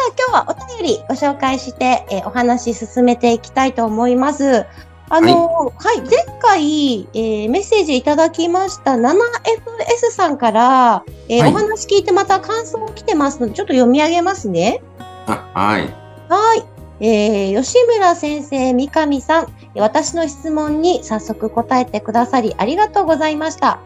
さあ、今日はお便りご紹介して、えーお話進めていきたいと思います。あのーはい、前回、えーメッセージいただきました 7FS さんから、えーはいお話聞いてまた感想来てますので、ちょっと読み上げますね。あ、はい。はい。えー吉村先生、三上さん、私の質問に早速答えてくださりありがとうございました。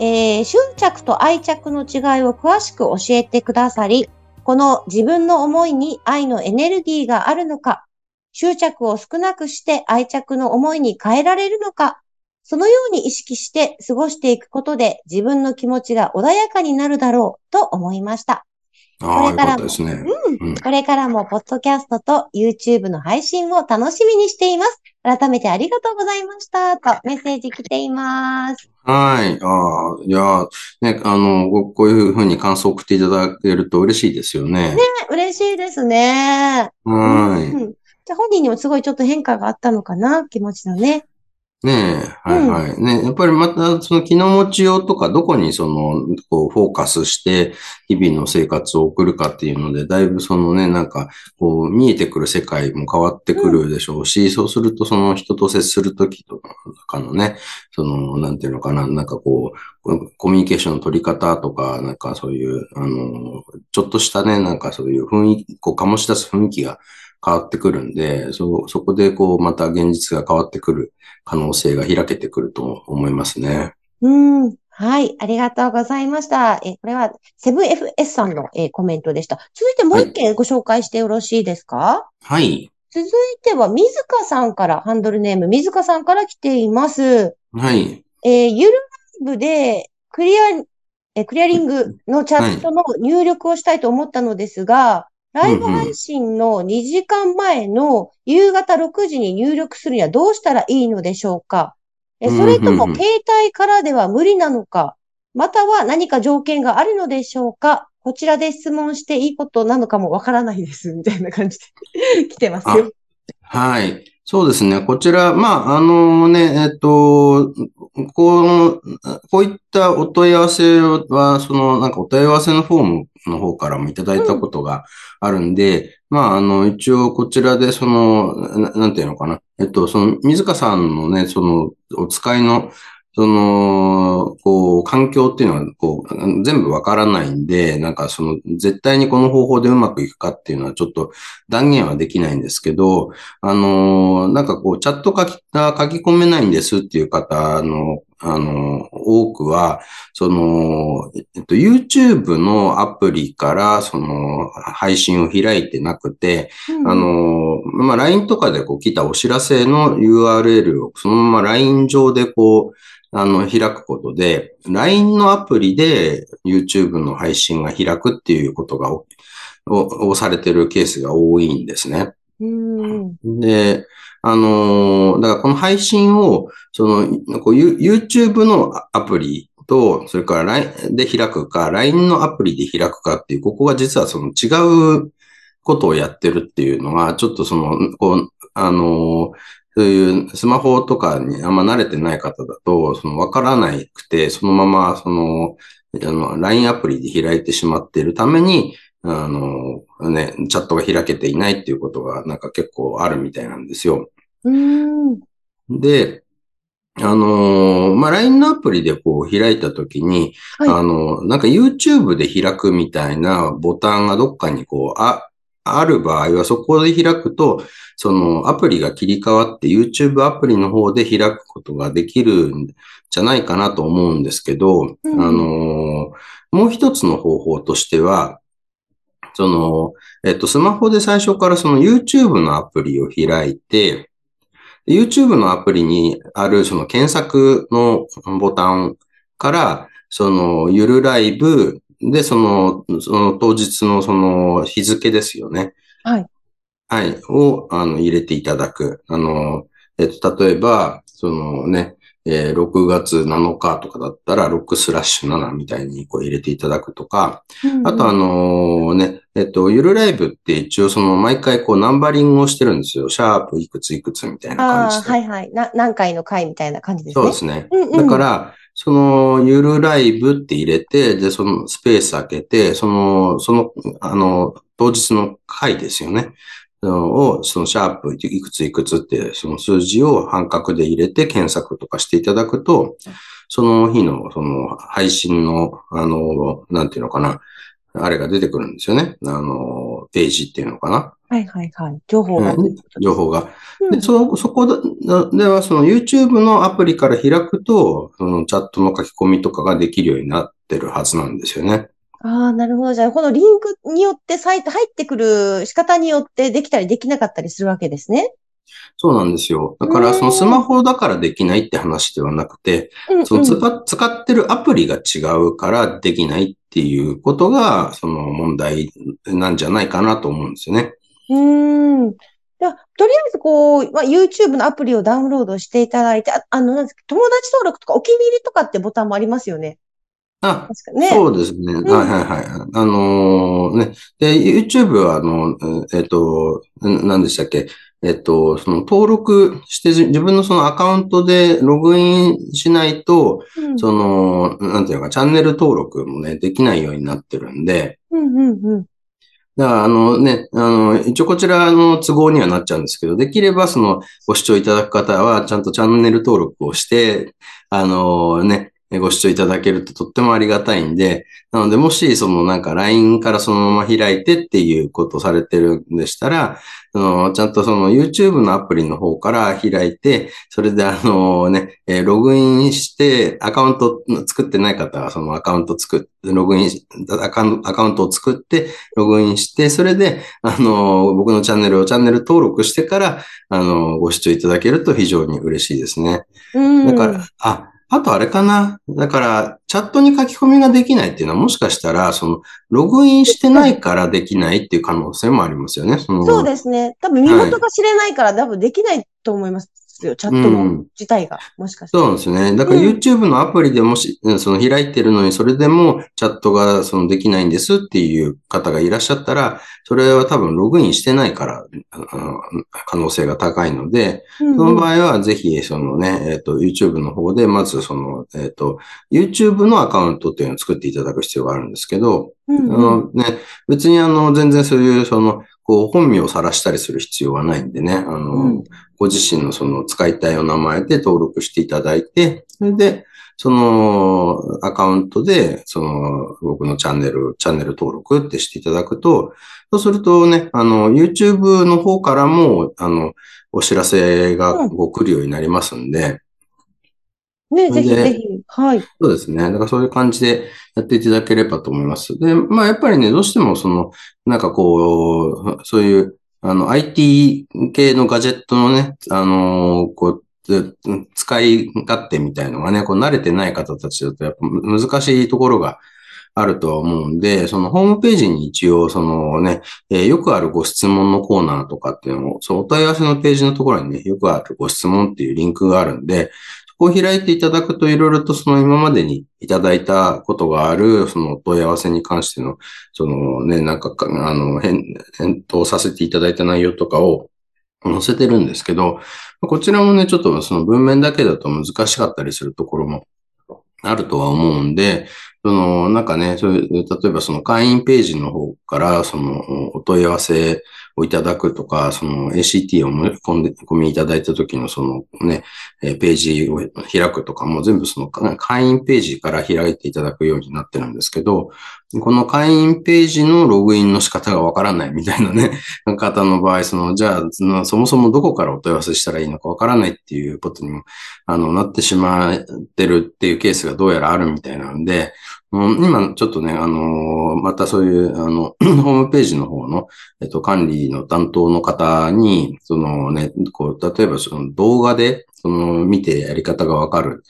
えー執着と愛着の違いを詳しく教えてくださり、この自分の思いに愛のエネルギーがあるのか、執着を少なくして愛着の思いに変えられるのか、そのように意識して過ごしていくことで自分の気持ちが穏やかになるだろうと思いました。ああ、よかったですね。うんこれからもポッドキャストと YouTube の配信を楽しみにしています。改めてありがとうございました。とメッセージ来ています。はい。ああ、いや、ね、あの、ごこういうふうに感想を送っていただけると嬉しいですよね。嬉しいですね。はい。うんじゃあ本人にもすごいちょっと変化があったのかな？気持ちのね。ねえ、はいはい。ね、やっぱりまた、その気の持ちようとか、どこにその、こう、フォーカスして、日々の生活を送るかっていうので、だいぶそのね、なんか、こう、見えてくる世界も変わってくるでしょうし、そうすると、その人と接するときとかのね、その、なんていうのかな、なんかこう、コミュニケーションの取り方とか、なんかそういう、あの、ちょっとしたね、なんかそういう雰囲気、こう、醸し出す雰囲気が変わってくるんで、そ、そこでこう、また現実が変わってくる可能性が開けてくると思いますね。うん。はい。ありがとうございました。え、これはセブン FS さんの、えーコメントでした。続いてもう一件ご紹介してよろしいですか、はい。続いては、水香さんから、ハンドルネーム、水香さんから来ています。はい。えーゆるライブで、クリア、えークリアリングのチャットの入力をしたいと思ったのですが、ライブ配信の2時間前の夕方6時に入力するにはどうしたらいいのでしょうか？えーそれとも携帯からでは無理なのか？または何か条件があるのでしょうか？こちらで質問していいことなのかもわからないです。みたいな感じで来てますよ。はい。そうですね。こちら、まあ、あのね、えっと、この、こういったお問い合わせは、その、なんかお問い合わせのフォームの方からもいただいたことがあるんで、まあ、あの、一応こちらで、その、ななんていうのかな。えっと、その、水香さんのね、その、お使いの、その、こう、環境っていうのは、こう、全部わからないんで、なんかその、絶対にこの方法でうまくいくかっていうのはちょっと断言はできないんですけど、あの、なんかこう、チャット書き、書き込めないんですっていう方の、あの、多くは、その、えっと、YouTube のアプリから、その、配信を開いてなくて、うんあ、の、まあ、LINE とかでこう来たお知らせの URL をそのまま LINE 上でこう、あの、開くことで、LINE のアプリで YouTube の配信が開くっていうことがお、お、をされてるケースが多いんですね。で、あのーだからこの配信を、その、こう、YouTube のアプリと、それから LINE で開くか、LINE のアプリで開くかっていう、ここが実はその違うことをやってるっていうのが、ちょっとその、こう、あのーそういうスマホとかにあんま慣れてない方だと、そのわからなくて、そのまま、その、あの、LINE アプリで開いてしまっているために、あの、ね、チャットが開けていないっていうことがなんか結構あるみたいなんですよ。うん。で、あの、まあ、LINE のアプリでこう開いたときに、はいあの、なんか YouTube で開くみたいなボタンがどっかにこう、あ、ある場合はそこで開くと、そのアプリが切り替わって YouTube アプリの方で開くことができるんじゃないかなと思うんですけど、うんあの、もう一つの方法としては、その、えっと、スマホで最初からその YouTube のアプリを開いて、YouTube のアプリにあるその検索のボタンから、その、ゆるライブで、その、その当日のその日付ですよね。はい。はい、を、あの、入れていただく。あの、えっと、例えば、そのね、えー、6月7日とかだったら、6スラッシュ7みたいにこう入れていただくとか、うんうん、あとあのね、えっと、ゆるライブって一応その毎回こうナンバリングをしてるんですよ。シャープいくついくつみたいな感じで。はいはい。な、何回の回みたいな感じですね。そうですね。うんうん、だから、その、ゆるライブって入れて、で、そのスペース開けて、その、その、あの、当日の回ですよね。を、そのシャープいくついくつって、その数字を半角で入れて検索とかしていただくと、その日の、その配信の、あの、なんていうのかな、あれが出てくるんですよね。あの、ページっていうのかな。はいはいはい。情報が。情報が。で、そ、そこでは、その YouTube のアプリから開くと、そのチャットの書き込みとかができるようになってるはずなんですよね。ああ、なるほど。じゃあ、このリンクによってサイト入ってくる仕方によってできたりできなかったりするわけですね。そうなんですよ。だから、そのスマホだからできないって話ではなくて、その使使ってるアプリが違うからできないっていうことが、その問題なんじゃないかなと思うんですよね。うん。とりあえず、こう、まあ、YouTube のアプリをダウンロードしていただいて、ああの、友達登録とかお気に入りとかってボタンもありますよね。あ、ね、そうですね。うん、はいはいはい。あのー、ね。で、YouTube は、あの、えっ、ー、と、何でしたっけ？えっ、ー、と、その登録して自分のそのアカウントでログインしないと、うん、その、なんていうか、チャンネル登録もね、できないようになってるんで、うんうんうん。だから、あのね、あの、一応こちらの都合にはなっちゃうんですけど、できればそのご視聴いただく方は、ちゃんとチャンネル登録をして、あのね、ご視聴いただけるととってもありがたいんで、なので、もし、そのなんか LINE からそのまま開いてっていうことされてるんでしたら、あのちゃんとその YouTube のアプリの方から開いて、それであのね、えログインして、アカウント作ってない方はそのアカウント作って、ログインアカウント、アカウントを作って、ログインして、それで、あの僕のチャンネルをチャンネル登録してから、あのご視聴いただけると非常に嬉しいですね。だから、あ、あとあれかな。だから、チャットに書き込みができないっていうのはもしかしたら、その、ログインしてないからできないっていう可能性もありますよね。そそうですね。多分身元が知れないから、多分できないと思います。よ、チャットの自体が、もしかして。そうですね。だから YouTube のアプリでもし、うん、その開いてるのに、それでもチャットがそのできないんですっていう方がいらっしゃったら、それは多分ログインしてないから、可能性が高いので、その場合はぜひ、そのね、えっ、ー、と、YouTube の方で、まずその、えっ、ー、と、YouTube のアカウントっていうのを作っていただく必要があるんですけど、うんうん、あのね、別にあの、全然そういう、その、こう、本名を晒したりする必要はないんでね、あの、うん、ご自身のその使いたいお名前で登録していただいて、それで、そのアカウントで、その僕のチャンネル、チャンネル登録ってしていただくと、そうするとね、あの、YouTube の方からも、あの、お知らせがこう来るようになりますんで、ね、ぜひぜひ。はい。そうですね。だからそういう感じでやっていただければと思います。で、まあやっぱりね、どうしてもその、なんかこう、そういう、あの、IT 系のガジェットのね、あのこう、使い勝手みたいのがね、こう慣れてない方たちだとやっぱ難しいところがあるとは思うんで、そのホームページに一応そのね、えー、よくあるご質問のコーナーとかっていうのを、そのお問い合わせのページのところにね、よくあるご質問っていうリンクがあるんで、こう開いていただくといろいろとその今までにいただいたことがある、その問い合わせに関しての、そのね、なんか、あの、返、返答させていただいた内容とかを載せてるんですけど、こちらもね、ちょっとその文面だけだと難しかったりするところもあるとは思うんで、その、なんかね、そういう、例えばその会員ページの方から、その、お問い合わせをいただくとか、その ACT を込んで、込みいただいた時のそのね、ページを開くとかも全部その会員ページから開いていただくようになってるんですけど、この会員ページのログインの仕方がわからないみたいなね、方の場合、その、じゃあ、そもそもどこからお問い合わせしたらいいのかわからないっていうことにも、あの、なってしまってるっていうケースがどうやらあるみたいなんで、今ちょっとね、あのまたそういう、あの、ホームページの方の、えっと、管理の担当の方に、そのね、こう、例えばその動画で、その、見てやり方がわかる、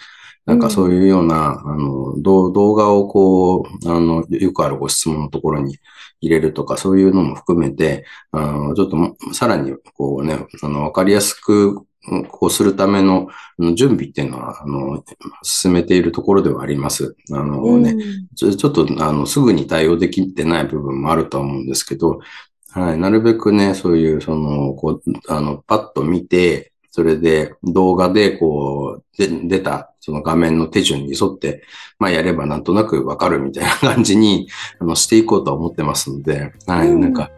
なんかそういうような、あの、動画をこう、あの、よくあるご質問のところに入れるとか、そういうのも含めて、あの、ちょっとさらに、こうね、あの、わかりやすく、こうするための準備っていうのは、あの、進めているところではあります。あのね、ちょっと、あの、すぐに対応できてない部分もあるとは思うんですけど、はい、なるべくね、そういう、その、こう、あの、パッと見て、それで動画でこう、で出たその画面の手順に沿って、まあやればなんとなくわかるみたいな感じに、あの、していこうとは思ってますので、はい、うん、なんか、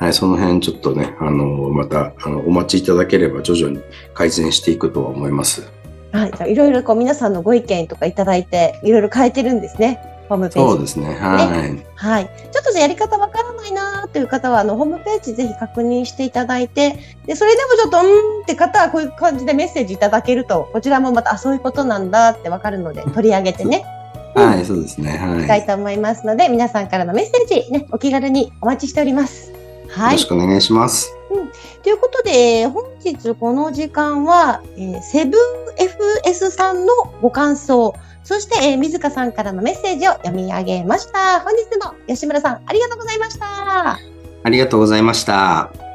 はい、その辺ちょっとね、あの、また、あの、お待ちいただければ徐々に改善していくとは思います。はい、じゃいろいろこう皆さんのご意見とかいただいて、いろいろ変えてるんですね。ホームページ。そうですね。はい。はい。ちょっとじゃやり方わからないなという方は、あの、ホームページぜひ確認していただいて、で、それでもちょっと、うんって方はこういう感じでメッセージいただけると、こちらもまた、あ、そういうことなんだってわかるので、取り上げてね。はい、そうですね。はい。したいと思いますので、皆さんからのメッセージ、ね、お気軽にお待ちしております。はい。よろしくお願いします。うん。ということで、本日この時間は、えー、セブン FS さんのご感想、そして、えー、水香さんからのメッセージを読み上げました。本日も吉村さん、ありがとうございました。ありがとうございました。